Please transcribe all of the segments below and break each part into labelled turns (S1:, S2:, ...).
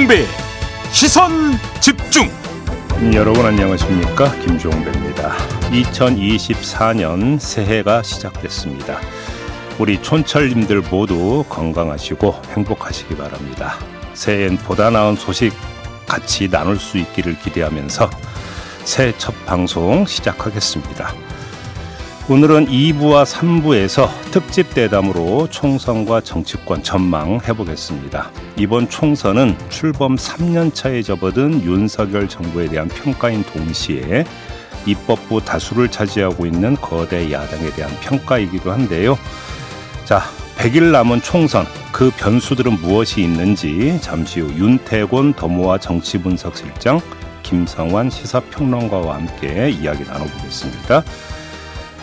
S1: 김종배. 시선 집중.
S2: 여러분 안녕하십니까? 김종배입니다. 2024년 새해가 시작됐습니다. 우리 촌철님들 모두 건강하시고 행복하시기 바랍니다. 새해엔 보다 나은 소식 같이 나눌 수 있기를 기대하면서 새해 첫 방송 시작하겠습니다 오늘은 2부와 3부에서 특집 대담으로 총선과 정치권 전망 해보겠습니다. 이번 총선은 출범 3년 차에 접어든 윤석열 정부에 대한 평가인 동시에 입법부 다수를 차지하고 있는 거대 야당에 대한 평가이기도 한데요. 자, 100일 남은 총선 그 변수들은 무엇이 있는지 잠시 후 윤태곤 더모아 정치분석실장 김성환 시사평론가와 함께 이야기 나눠보겠습니다.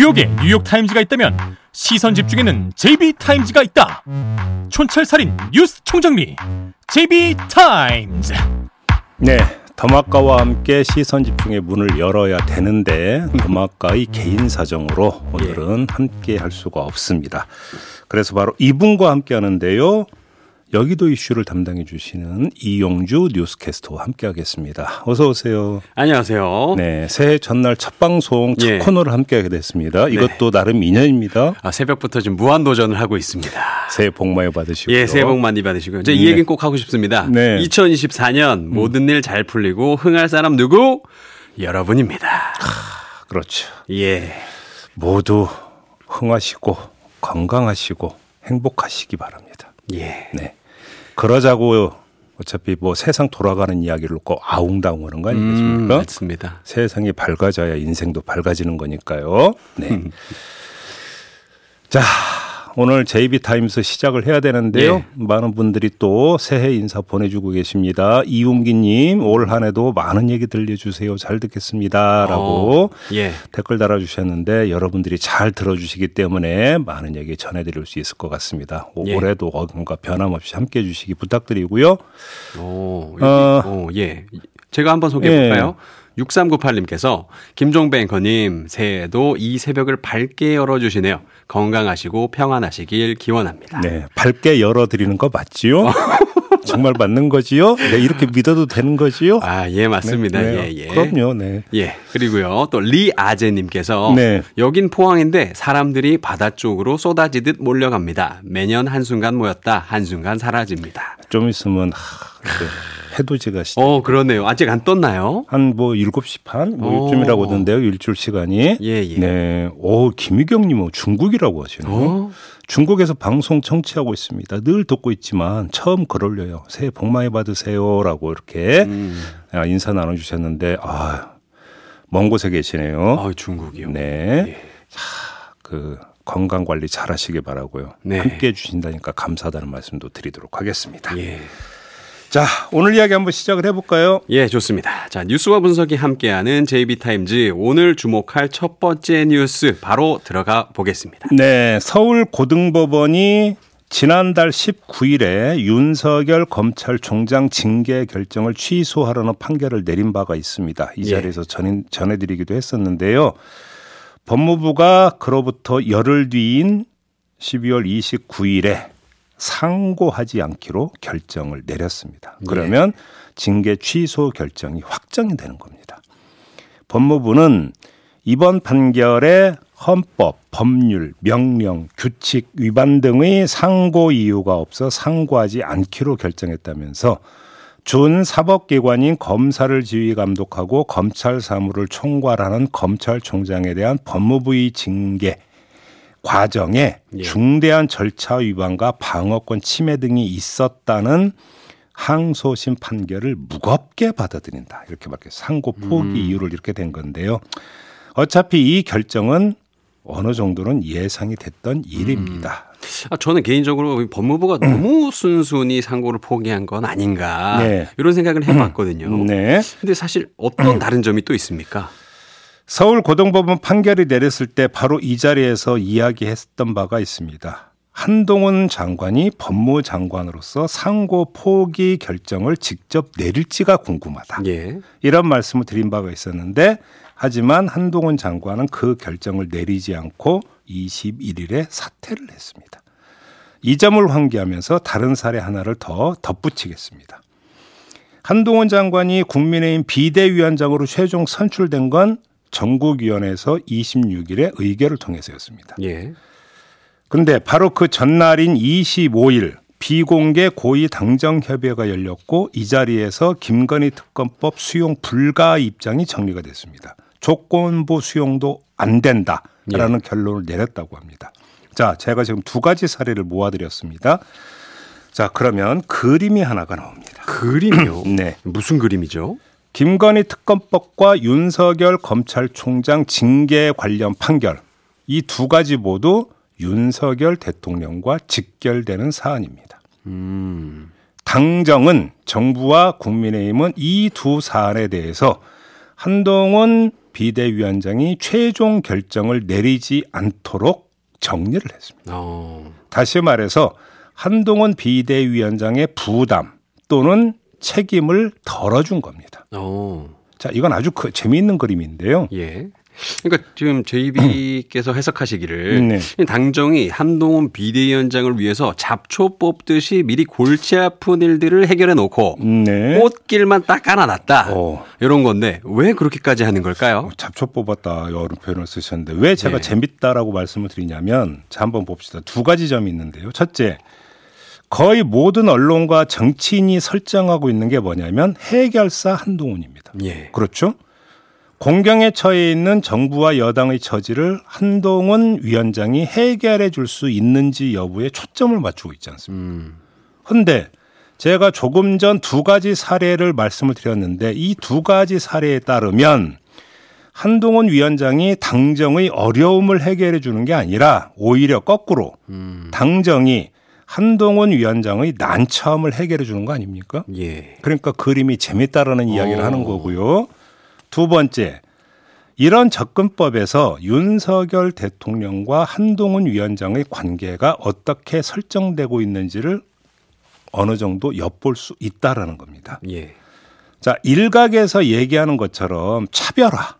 S1: 뉴욕에 뉴욕 타임즈가 있다면 시선 집중에는 JB타임즈가 있다 촌철살인 뉴스 총정리 JB타임즈
S2: 네, 더마카와 함께 시선 집중의 문을 열어야 되는데 더마카의 개인 사정으로 오늘은 함께 할 수가 없습니다. 그래서 바로 이분과 함께 하는데요. 여기도 이슈를 담당해 주시는 이용주 뉴스캐스터와 함께 하겠습니다. 어서 오세요.
S3: 안녕하세요.
S2: 네, 새해 전날 첫 방송 첫
S3: 예.
S2: 코너를 함께 하게 됐습니다. 이것도 나름 인연입니다.
S3: 아, 새벽부터 지금 무한 도전을 하고 있습니다.
S2: 새해 복 많이 받으시고요.
S3: 예, 새해 복 많이 받으시고요. 저이
S2: 네.
S3: 얘기는 꼭 하고 싶습니다.
S2: 네.
S3: 2024년 모든 일 잘 풀리고 흥할 사람 누구? 여러분입니다.
S2: 그렇죠.
S3: 예.
S2: 모두 흥하시고 건강하시고 행복하시기 바랍니다.
S3: 예.
S2: 네. 그러자고 어차피 뭐 세상 돌아가는 이야기를 놓고 아웅다웅 하는 거
S3: 음,
S2: 아니겠습니까?
S3: 맞습니다.
S2: 세상이 밝아져야 인생도 밝아지는 거니까요. 네. 자, 오늘 JB타임스 시작을 해야 되는데요.
S3: 예.
S2: 많은 분들이 또 새해 인사 보내주고 계십니다. 이웅기님, 올 한 해도 많은 얘기 들려주세요. 잘 듣겠습니다. 라고
S3: 어, 예.
S2: 댓글 달아주셨는데 여러분들이 잘 들어주시기 때문에 많은 얘기 전해드릴 수 있을 것 같습니다. 오-
S3: 예.
S2: 올해도 뭔가 변함없이 함께 해주시기 부탁드리고요.
S3: 오,
S2: 어.
S3: 어, 예. 제가 한번 소개해 볼까요? 6398님께서 김종배 앵커님 새해에도 이 새벽을 밝게 열어주시네요. 건강하시고 평안하시길 기원합니다.
S2: 네, 밝게 열어드리는 거 맞지요? 정말 맞는 거지요? 네, 이렇게 믿어도 되는 거지요?
S3: 아, 예, 맞습니다.
S2: 네,
S3: 예, 예.
S2: 그럼요, 네.
S3: 예. 그리고요. 또 리아제님께서
S2: 네.
S3: 여긴 포항인데 사람들이 바다 쪽으로 쏟아지듯 몰려갑니다. 매년 한순간 모였다. 한순간 사라집니다.
S2: 좀 있으면, 하, 그 해돋이가 시작.
S3: 어, 그러네요. 아직 안 떴나요?
S2: 한 뭐 7시 반? 뭐
S3: 오.
S2: 이쯤이라고 하던데요, 일출 시간이.
S3: 예, 예.
S2: 네. 오, 김희경 님은 중국이라고 하시네요.
S3: 어?
S2: 중국에서 방송 청취하고 있습니다. 늘 듣고 있지만 처음 글 올려요. 새해 복 많이 받으세요라고 이렇게
S3: 음.
S2: 아, 인사 나눠 주셨는데 아, 먼 곳에 계시네요.
S3: 아, 중국이요.
S2: 네,
S3: 예.
S2: 그 건강 관리 잘 하시길 바라고요.
S3: 네.
S2: 함께 해 주신다니까 감사하다는 말씀도 드리도록 하겠습니다.
S3: 예.
S2: 자, 오늘 이야기 한번 시작을 해볼까요?
S3: 예, 좋습니다. 자, 뉴스와 분석이 함께하는 JB타임즈 오늘 주목할 첫 번째 뉴스 바로 들어가 보겠습니다.
S2: 네, 서울 고등법원이 지난달 19일에 윤석열 검찰총장 징계 결정을 취소하라는 판결을 내린 바가 있습니다. 이
S3: 예.
S2: 자리에서 전, 전해드리기도 했었는데요. 법무부가 그로부터 열흘 뒤인 12월 29일에 상고하지 않기로 결정을 내렸습니다. 그러면 징계 취소 결정이 확정이 되는 겁니다. 법무부는 이번 판결에 헌법, 법률, 명령, 규칙 위반 등의 상고 이유가 없어 상고하지 않기로 결정했다면서 준 사법기관인 검사를 지휘 감독하고 검찰 사무를 총괄하는 검찰총장에 대한 법무부의 징계 과정에
S3: 예.
S2: 중대한 절차 위반과 방어권 침해 등이 있었다는 항소심 판결을 무겁게 받아들인다. 이렇게 밖에 상고 포기 이유를 이렇게 된 건데요. 어차피 이 결정은 어느 정도는 예상이 됐던 일입니다.
S3: 아, 저는 개인적으로 법무부가 음. 너무 순순히 상고를 포기한 건 아닌가 네. 이런 생각을 해봤거든요. 음. 네. 근데 사실 어떤 다른 점이 또 있습니까?
S2: 서울고등법원 판결이 내렸을 때 바로 이 자리에서 이야기했던 바가 있습니다. 한동훈 장관이 법무장관으로서 상고 포기 결정을 직접 내릴지가 궁금하다. 예. 이런 말씀을 드린 바가 있었는데 하지만 한동훈 장관은 그 결정을 내리지 않고 21일에 사퇴를 했습니다. 이 점을 환기하면서 다른 사례 하나를 더 덧붙이겠습니다. 한동훈 장관이 국민의힘 비대위원장으로 최종 선출된 건 전국위원회에서 26일에 의결을 통해서였습니다. 예. 근데 바로 그 전날인 25일 비공개 고위 당정 협의회가 열렸고 이 자리에서 김건희 특검법 수용 불가 입장이 정리가 됐습니다. 조건부 수용도 안 된다라는 예. 결론을 내렸다고 합니다. 자, 제가 지금 두 가지 사례를 모아드렸습니다. 자, 그러면 그림이 하나가 나옵니다.
S3: 그림이요? 네. 무슨 그림이죠?
S2: 김건희 특검법과 윤석열 검찰총장 징계 관련 판결 이 두 가지 모두 윤석열 대통령과 직결되는 사안입니다. 음. 당정은 정부와 국민의힘은 이 두 사안에 대해서 한동훈 비대위원장이 최종 결정을 내리지 않도록 정리를 했습니다. 어. 다시 말해서 한동훈 비대위원장의 부담 또는 책임을 덜어준 겁니다. 오. 자, 이건 아주 그 재미있는 그림인데요. 예.
S3: 그러니까 지금 JB께서 해석하시기를 네. 당정이 한동훈 비대위원장을 위해서 잡초 뽑듯이 미리 골치 아픈 일들을 해결해 놓고 네. 꽃길만 딱 깔아놨다. 어. 이런 건데 왜 그렇게까지 하는 걸까요?
S2: 어, 잡초 뽑았다 이런 표현을 쓰셨는데 왜 제가 네. 재밌다라고 말씀을 드리냐면 자 한번 봅시다. 두 가지 점이 있는데요. 첫째 거의 모든 언론과 정치인이 설정하고 있는 게 뭐냐면 해결사 한동훈입니다. 예. 그렇죠? 공경에 처해 있는 정부와 여당의 처지를 한동훈 위원장이 해결해 줄 수 있는지 여부에 초점을 맞추고 있지 않습니까? 그런데 음. 제가 조금 전 두 가지 사례를 말씀을 드렸는데 이 두 가지 사례에 따르면 한동훈 위원장이 당정의 어려움을 해결해 주는 게 아니라 오히려 거꾸로 음. 당정이 한동훈 위원장의 난처함을 해결해 주는 거 아닙니까? 예. 그러니까 그림이 재밌다라는 이야기를 오. 하는 거고요. 두 번째, 이런 접근법에서 윤석열 대통령과 한동훈 위원장의 관계가 어떻게 설정되고 있는지를 어느 정도 엿볼 수 있다라는 겁니다. 예. 자, 일각에서 얘기하는 것처럼 차별화.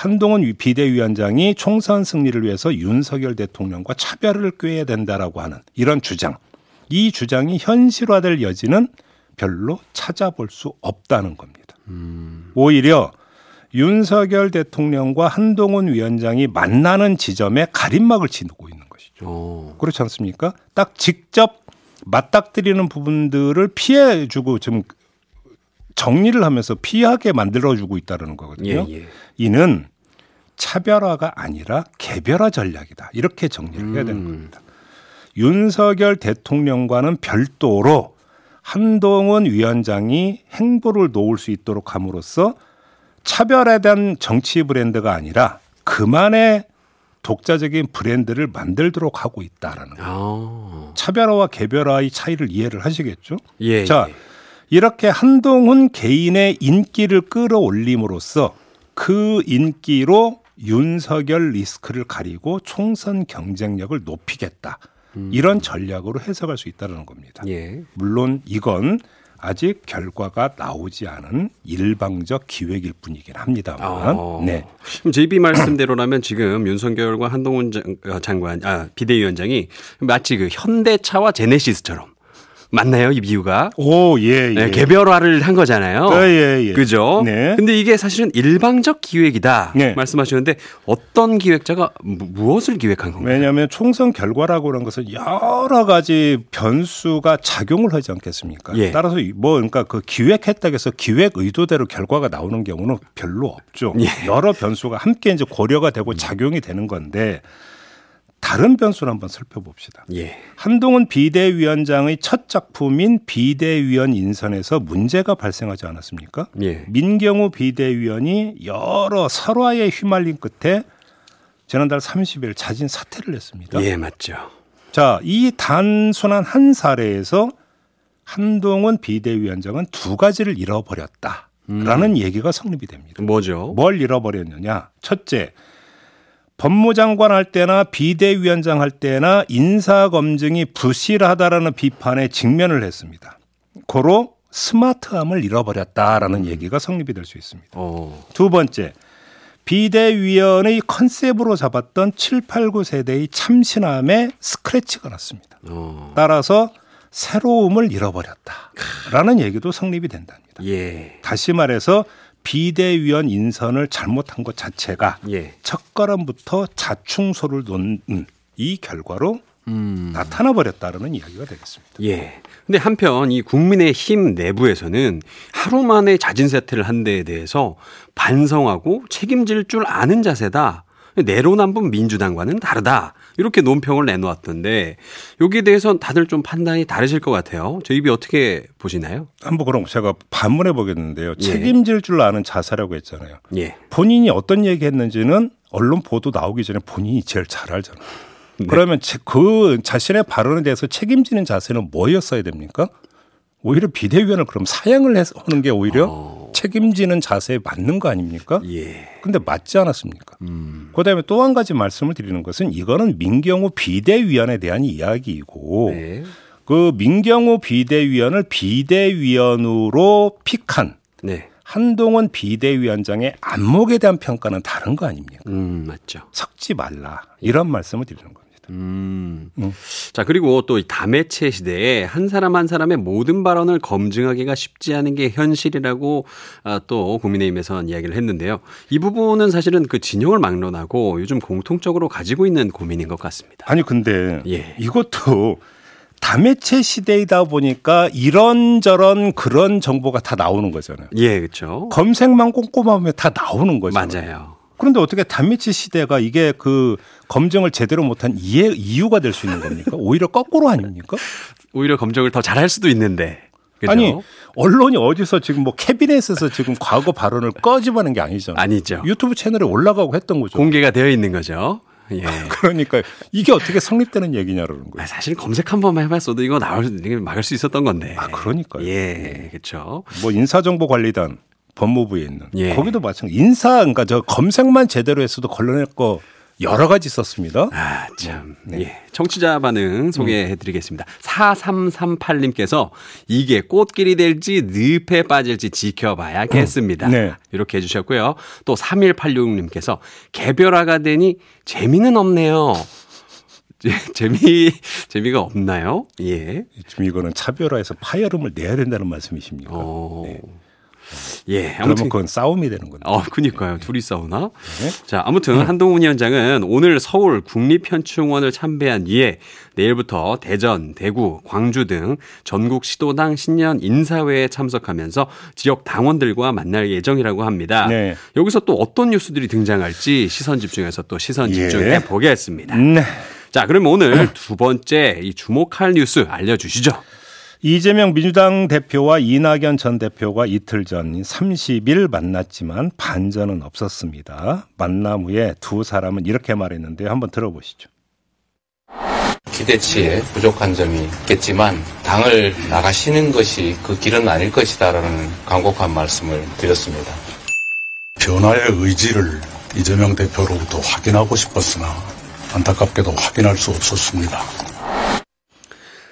S2: 한동훈 비대위원장이 총선 승리를 위해서 윤석열 대통령과 차별을 꾀해야 된다라고 하는 이런 주장. 이 주장이 현실화될 여지는 별로 찾아볼 수 없다는 겁니다. 음. 오히려 윤석열 대통령과 한동훈 위원장이 만나는 지점에 가림막을 치고 있는 것이죠. 오. 그렇지 않습니까? 딱 직접 맞닥뜨리는 부분들을 피해주고 좀 정리를 하면서 피하게 만들어주고 있다는 거거든요. 예, 예. 이는 차별화가 아니라 개별화 전략이다. 이렇게 정리를 해야 되는 음. 겁니다. 윤석열 대통령과는 별도로 한동훈 위원장이 행보를 놓을 수 있도록 함으로써 차별에 대한 정치 브랜드가 아니라 그만의 독자적인 브랜드를 만들도록 하고 있다라는 거예요. 아. 차별화와 개별화의 차이를 이해를 하시겠죠? 예, 자, 예. 이렇게 한동훈 개인의 인기를 끌어올림으로써 그 인기로 윤석열 리스크를 가리고 총선 경쟁력을 높이겠다. 음. 이런 전략으로 해석할 수 있다는 겁니다. 예. 물론 이건 아직 결과가 나오지 않은 일방적 기획일 뿐이긴 합니다만. 아, 네.
S3: 그럼 JB 말씀대로라면 지금 윤석열과 한동훈 장 관, 아, 비대위원장이 마치 그 현대차와 제네시스처럼 맞나요? 이 비유가?
S2: 오, 예, 예.
S3: 네, 개별화를 한 거잖아요. 예, 예, 예. 그죠? 네. 근데 이게 사실은 일방적 기획이다. 네. 말씀하셨는데 어떤 기획자가 무엇을 기획한 건가요?
S2: 왜냐하면 총선 결과라고 하는 것은 여러 가지 변수가 작용을 하지 않겠습니까? 예. 따라서 뭐 그러니까 그 기획했다고 해서 기획 의도대로 결과가 나오는 경우는 별로 없죠. 예. 여러 변수가 함께 이제 고려가 되고 작용이 되는 건데 다른 변수를 한번 살펴봅시다. 예. 한동훈 비대위원장의 첫 작품인 비대위원 인선에서 문제가 발생하지 않았습니까? 예. 민경우 비대위원이 여러 설화에 휘말린 끝에 지난달 30일 자진 사퇴를 했습니다.
S3: 예, 맞죠.
S2: 자, 이 단순한 한 사례에서 한동훈 비대위원장은 두 가지를 잃어버렸다라는 음. 얘기가 성립이 됩니다.
S3: 뭐죠?
S2: 뭘 잃어버렸느냐? 첫째, 법무장관 할 때나 비대위원장 할 때나 인사검증이 부실하다라는 비판에 직면을 했습니다. 고로 스마트함을 잃어버렸다라는 얘기가 성립이 될 수 있습니다. 오. 두 번째, 비대위원의 컨셉으로 잡았던 7, 8, 9 세대의 참신함에 스크래치가 났습니다. 오. 따라서 새로움을 잃어버렸다라는 얘기도 성립이 된답니다. 예. 다시 말해서 비대위원 인선을 잘못한 것 자체가 예. 첫 걸음부터 자충소를 놓는 이 결과로 음. 나타나 버렸다는 이야기가 되겠습니다.
S3: 예. 근데 한편 이 국민의 힘 내부에서는 하루 만에 자진 사퇴를 한 데에 대해서 반성하고 책임질 줄 아는 자세다. 내로남불 민주당과는 다르다. 이렇게 논평을 내놓았던데 여기에 대해서는 다들 좀 판단이 다르실 것 같아요. 저 입이 어떻게 보시나요?
S2: 한번 그럼 제가 반문해 보겠는데요. 예. 책임질 줄 아는 자세라고 했잖아요. 예. 본인이 어떤 얘기 했는지는 언론 보도 나오기 전에 본인이 제일 잘 알잖아요. 네. 그러면 그 자신의 발언에 대해서 책임지는 자세는 뭐였어야 됩니까? 오히려 비대위원을 그럼 사양을 하는 게 오히려 어. 책임지는 자세에 맞는 거 아닙니까? 예. 근데 맞지 않았습니까? 음. 그다음에 또 한 가지 말씀을 드리는 것은 이거는 민경호 비대위원에 대한 이야기이고 네. 그 민경호 비대위원을 비대위원으로 픽한 네. 한동훈 비대위원장의 안목에 대한 평가는 다른 거 아닙니까?
S3: 음, 맞죠.
S2: 섞지 말라 이런 말씀을 드리는 겁니다. 음.
S3: 음. 자, 그리고 또 다매체 시대에 한 사람 한 사람의 모든 발언을 검증하기가 쉽지 않은 게 현실이라고 아, 또 국민의힘에서는 이야기를 했는데요. 이 부분은 사실은 그 진영을 막론하고 요즘 공통적으로 가지고 있는 고민인 것 같습니다.
S2: 아니, 근데 예. 이것도 다매체 시대이다 보니까 이런저런 그런 정보가 다 나오는 거잖아요.
S3: 예, 그렇죠.
S2: 검색만 꼼꼼하면 다 나오는 거잖아요.
S3: 맞아요.
S2: 그런데 어떻게 단미치 시대가 이게 그 검증을 제대로 못한 이해, 이유가 될 수 있는 겁니까? 오히려 거꾸로 아닙니까?
S3: 오히려 검증을 더 잘할 수도 있는데.
S2: 그죠? 아니 언론이 어디서 지금 뭐 캐비넷에서 지금 과거 발언을 꺼집어낸 게 아니잖아요.
S3: 아니죠.
S2: 유튜브 채널에 올라가고 했던 거죠.
S3: 공개가 되어 있는 거죠.
S2: 예. 그러니까 이게 어떻게 성립되는 얘기냐라는 거예요.
S3: 사실 검색 한 번만 해봤어도 이거 나올 막을 수 있었던 건데.
S2: 아 그러니까요.
S3: 예, 그렇죠.
S2: 뭐 인사정보관리단 법무부에 있는 예. 거기도 마찬가지 인사 그러니까 저 검색만 제대로 했어도 걸러낼 거 여러 가지 있었습니다.
S3: 아, 참. 네. 예. 청취자 반응 소개해 드리겠습니다. 4338님께서 이게 꽃길이 될지 늪에 빠질지 지켜봐야겠습니다. 네. 이렇게 해 주셨고요. 또 3186님께서 개별화가 되니 재미는 없네요. 재미 재미가 없나요? 예.
S2: 지금 이거는 차별화해서 파열음을 내야 된다는 말씀이십니까? 어... 네.
S3: 예.
S2: 아무튼 그러면 그건 싸움이 되는 거네요.
S3: 어, 그니까요. 둘이 싸우나? 네. 자, 아무튼 음. 한동훈 위원장은 오늘 서울 국립현충원을 참배한 뒤에 내일부터 대전, 대구, 광주 등 전국 시도당 신년 인사회에 참석하면서 지역 당원들과 만날 예정이라고 합니다. 네. 여기서 또 어떤 뉴스들이 등장할지 시선 집중해서 또 시선 집중해 예. 보겠습니다. 네. 자, 그럼 오늘 두 번째 이 주목할 뉴스 알려주시죠.
S2: 이재명 민주당 대표와 이낙연 전 대표가 이틀 전 30일 만났지만 반전은 없었습니다. 만남 후에 두 사람은 이렇게 말했는데요. 한번 들어보시죠.
S4: 기대치에 부족한 점이 있겠지만 당을 나가시는 것이 그 길은 아닐 것이다라는 간곡한 말씀을 드렸습니다.
S5: 변화의 의지를 이재명 대표로부터 확인하고 싶었으나 안타깝게도 확인할 수 없었습니다.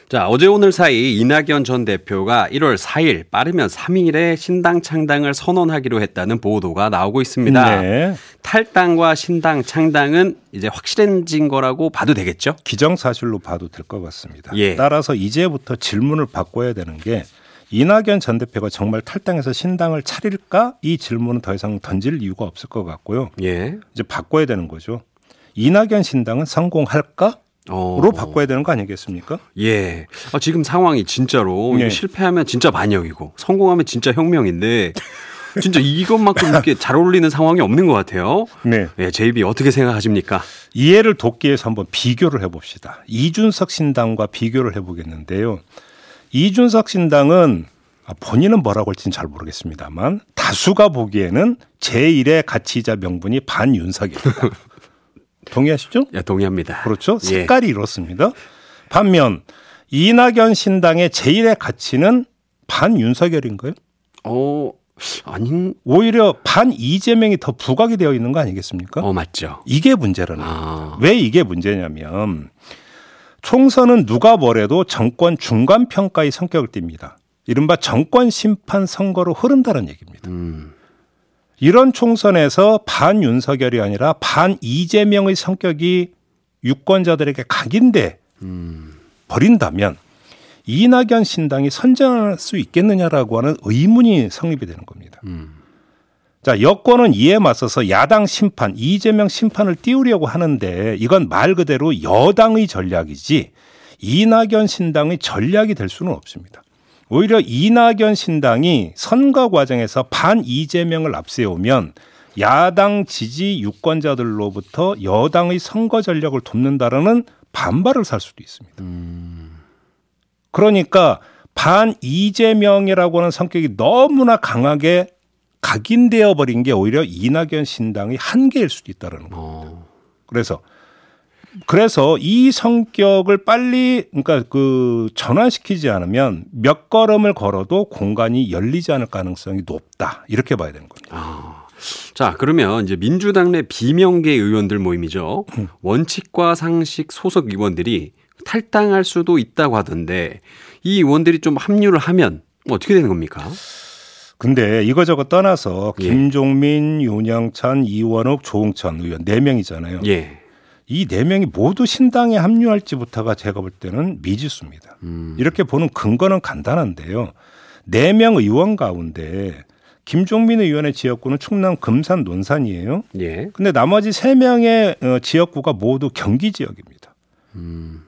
S3: 자, 어제 오늘 사이 이낙연 전 대표가 1월 4일 빠르면 3일에 신당 창당을 선언하기로 했다는 보도가 나오고 있습니다. 네. 탈당과 신당 창당은 이제 확실해진 거라고 봐도 되겠죠?
S2: 기정사실로 봐도 될 것 같습니다. 예. 따라서 이제부터 질문을 바꿔야 되는 게 이낙연 전 대표가 정말 탈당해서 신당을 차릴까? 이 질문은 더 이상 던질 이유가 없을 것 같고요. 예. 이제 바꿔야 되는 거죠. 이낙연 신당은 성공할까? 어. 로 바꿔야 되는 거 아니겠습니까?
S3: 예. 아, 지금 상황이 진짜로 네. 실패하면 진짜 반역이고 성공하면 진짜 혁명인데 진짜 이것만큼 이렇게 잘 어울리는 상황이 없는 것 같아요. 네. 네. 제이비 어떻게 생각하십니까?
S2: 이해를 돕기 위해서 한번 비교를 해봅시다. 이준석 신당과 비교를 해보겠는데요. 이준석 신당은 아, 본인은 뭐라고 할지는 잘 모르겠습니다만 다수가 보기에는 제1의 가치자 명분이 반윤석입니다. 동의하시죠?
S3: 예, 동의합니다.
S2: 그렇죠. 예. 색깔이 예. 이렇습니다. 반면 이낙연 신당의 제일의 가치는 반 윤석열인가요?
S3: 어, 아닌
S2: 오히려 반 이재명이 더 부각이 되어 있는 거 아니겠습니까?
S3: 어, 맞죠.
S2: 이게 문제라는 아. 거예요. 왜 이게 문제냐면 총선은 누가 뭐래도 정권 중간 평가의 성격을 띱니다. 이른바 정권 심판 선거로 흐른다는 얘기입니다. 음. 이런 총선에서 반 윤석열이 아니라 반 이재명의 성격이 유권자들에게 각인돼 음. 버린다면 이낙연 신당이 선전할 수 있겠느냐라고 하는 의문이 성립이 되는 겁니다. 음. 자, 여권은 이에 맞서서 야당 심판, 이재명 심판을 띄우려고 하는데 이건 말 그대로 여당의 전략이지 이낙연 신당의 전략이 될 수는 없습니다. 오히려 이낙연 신당이 선거 과정에서 반 이재명을 앞세우면 야당 지지 유권자들로부터 여당의 선거 전략을 돕는다라는 반발을 살 수도 있습니다. 음. 그러니까 반 이재명이라고 하는 성격이 너무나 강하게 각인되어 버린 게 오히려 이낙연 신당의 한계일 수도 있다는 거예요. 어. 그래서 그래서 이 성격을 빨리 그러니까 그 전환시키지 않으면 몇 걸음을 걸어도 공간이 열리지 않을 가능성이 높다 이렇게 봐야 되는 겁니다. 아.
S3: 자, 그러면 이제 민주당 내 비명계 의원들 모임이죠. 음. 원칙과 상식 소속 의원들이 탈당할 수도 있다고 하던데 이 의원들이 좀 합류를 하면 어떻게 되는 겁니까?
S2: 근데 이거저거 떠나서 예. 김종민, 윤영찬, 이원욱, 조홍천 의원 네 명이잖아요. 예. 이 네 명이 모두 신당에 합류할지부터가 제가 볼 때는 미지수입니다. 음. 이렇게 보는 근거는 간단한데요. 네 명 의원 가운데 김종민 의원의 지역구는 충남 금산 논산이에요. 예. 근데 나머지 세 명의 어, 지역구가 모두 경기 지역입니다. 음.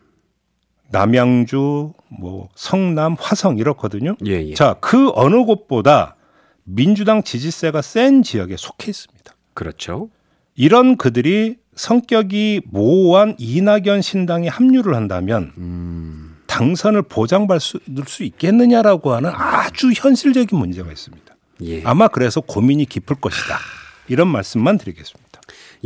S2: 남양주, 뭐 성남, 화성 이렇거든요. 예, 예. 자, 그 어느 곳보다 민주당 지지세가 센 지역에 속해 있습니다.
S3: 그렇죠.
S2: 이런 그들이 성격이 모호한 이낙연 신당에 합류를 한다면 음. 당선을 보장받을 수, 수 있겠느냐라고 하는 아주 현실적인 문제가 있습니다. 예. 아마 그래서 고민이 깊을 것이다. 이런 말씀만 드리겠습니다.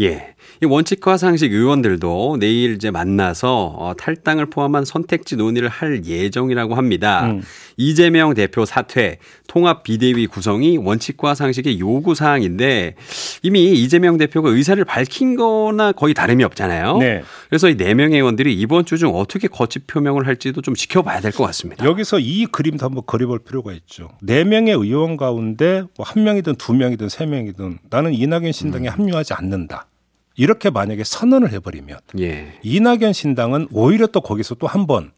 S3: 예. 이 원칙과 상식 의원들도 내일 이제 만나서 어, 탈당을 포함한 선택지 논의를 할 예정이라고 합니다. 음. 이재명 대표 사퇴, 통합 비대위 구성이 원칙과 상식의 요구 사항인데 이미 이재명 대표가 의사를 밝힌 거나 거의 다름이 없잖아요. 네. 그래서 이 네 명의 의원들이 이번 주 중 어떻게 거취 표명을 할지도 좀 지켜봐야 될 것 같습니다.
S2: 여기서 이 그림도 한번 그려볼 필요가 있죠. 네 명의 의원 가운데 뭐 한 명이든 두 명이든 세 명이든 나는 이낙연 신당에 음. 합류하지 않는다. 이렇게 만약에 선언을 해버리면 예. 이낙연 신당은 오히려 또 거기서 또 한 번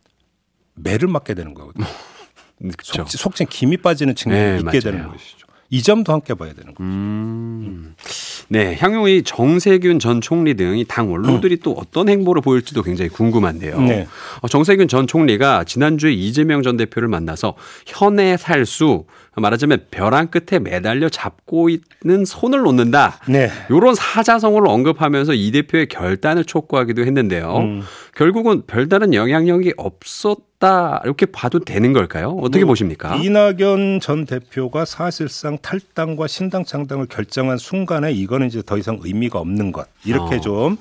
S2: 매를 맞게 되는 거거든요. 속, 속칭 김이 빠지는 측면이 네, 있게 맞아요. 되는 것이죠. 이 점도 함께 봐야 되는 거죠. 음.
S3: 네, 향유의 정세균 전 총리 등이당 원로들이 음. 또 어떤 행보를 보일지도 굉장히 궁금한데요. 네. 어, 정세균 전 총리가 지난주에 이재명 전 대표를 만나서 현해 살수 말하자면 벼랑 끝에 매달려 잡고 있는 손을 놓는다. 네. 이런 사자성어를 언급하면서 이 대표의 결단을 촉구하기도 했는데요. 음. 결국은 별다른 영향력이 없었다 이렇게 봐도 되는 걸까요? 어떻게 뭐, 보십니까?
S2: 이낙연 전 대표가 사실상 탈당과 신당 창당을 결정한 순간에 이거는 이제 더 이상 의미가 없는 것 이렇게 어. 좀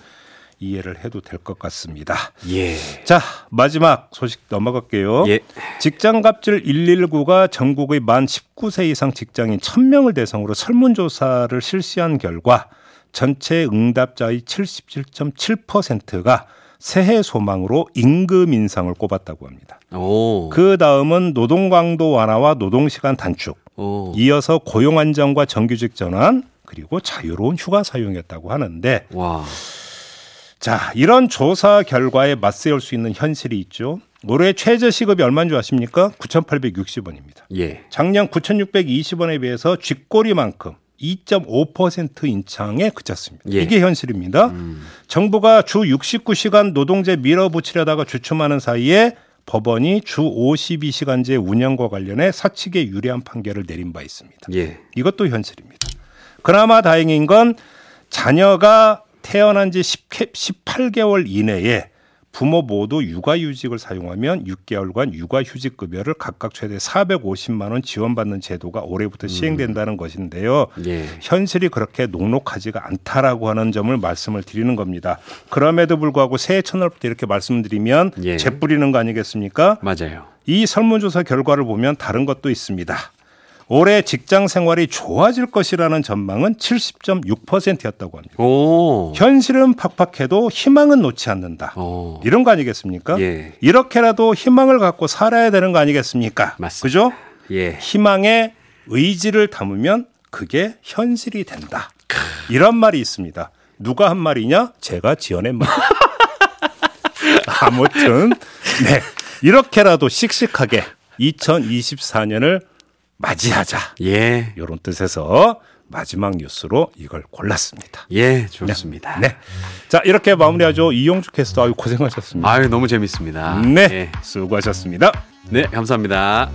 S2: 이해를 해도 될 것 같습니다. 예. 자, 마지막 소식 넘어갈게요. 예. 직장 갑질 119가 전국의 만 19세 이상 직장인 1000명을 대상으로 설문조사를 실시한 결과 전체 응답자의 77.7%가 새해 소망으로 임금 인상을 꼽았다고 합니다. 오. 그 다음은 노동 강도 완화와 노동 시간 단축, 오. 이어서 고용 안정과 정규직 전환, 그리고 자유로운 휴가 사용이었다고 하는데 와. 자, 이런 조사 결과에 맞세울 수 있는 현실이 있죠. 올해 최저 시급이 얼마인 줄 아십니까? 9,860원입니다. 예. 작년 9,620원에 비해서 쥐꼬리만큼 2.5% 인상에 그쳤습니다. 예. 이게 현실입니다. 음. 정부가 주 69시간 노동제 밀어붙이려다가 주춤하는 사이에 법원이 주 52시간제 운영과 관련해 사측에 유리한 판결을 내린 바 있습니다. 예. 이것도 현실입니다. 그나마 다행인 건 자녀가 태어난 지 10, 18개월 이내에 부모 모두 육아휴직을 사용하면 6개월간 육아휴직급여를 각각 최대 450만 원 지원받는 제도가 올해부터 음. 시행된다는 것인데요. 예. 현실이 그렇게 녹록하지가 않다라고 하는 점을 말씀을 드리는 겁니다. 그럼에도 불구하고 새해 첫날부터 이렇게 말씀드리면 예. 재뿌리는 거 아니겠습니까?
S3: 맞아요.
S2: 이 설문조사 결과를 보면 다른 것도 있습니다. 올해 직장 생활이 좋아질 것이라는 전망은 70.6%였다고 합니다. 오. 현실은 팍팍해도 희망은 놓지 않는다. 오. 이런 거 아니겠습니까? 예. 이렇게라도 희망을 갖고 살아야 되는 거 아니겠습니까? 맞습니다. 그죠? 예. 희망의 의지를 담으면 그게 현실이 된다. 이런 말이 있습니다. 누가 한 말이냐? 제가 지어낸 말. 아무튼 네 이렇게라도 씩씩하게 2024년을 맞이하자. 예. 이런 뜻에서 마지막 뉴스로 이걸 골랐습니다.
S3: 예, 좋습니다.
S2: 네. 네. 자, 이렇게 마무리하죠. 이용주 캐스터 아유 고생하셨습니다.
S3: 아유, 너무 재밌습니다.
S2: 네. 예. 수고하셨습니다.
S3: 네, 감사합니다.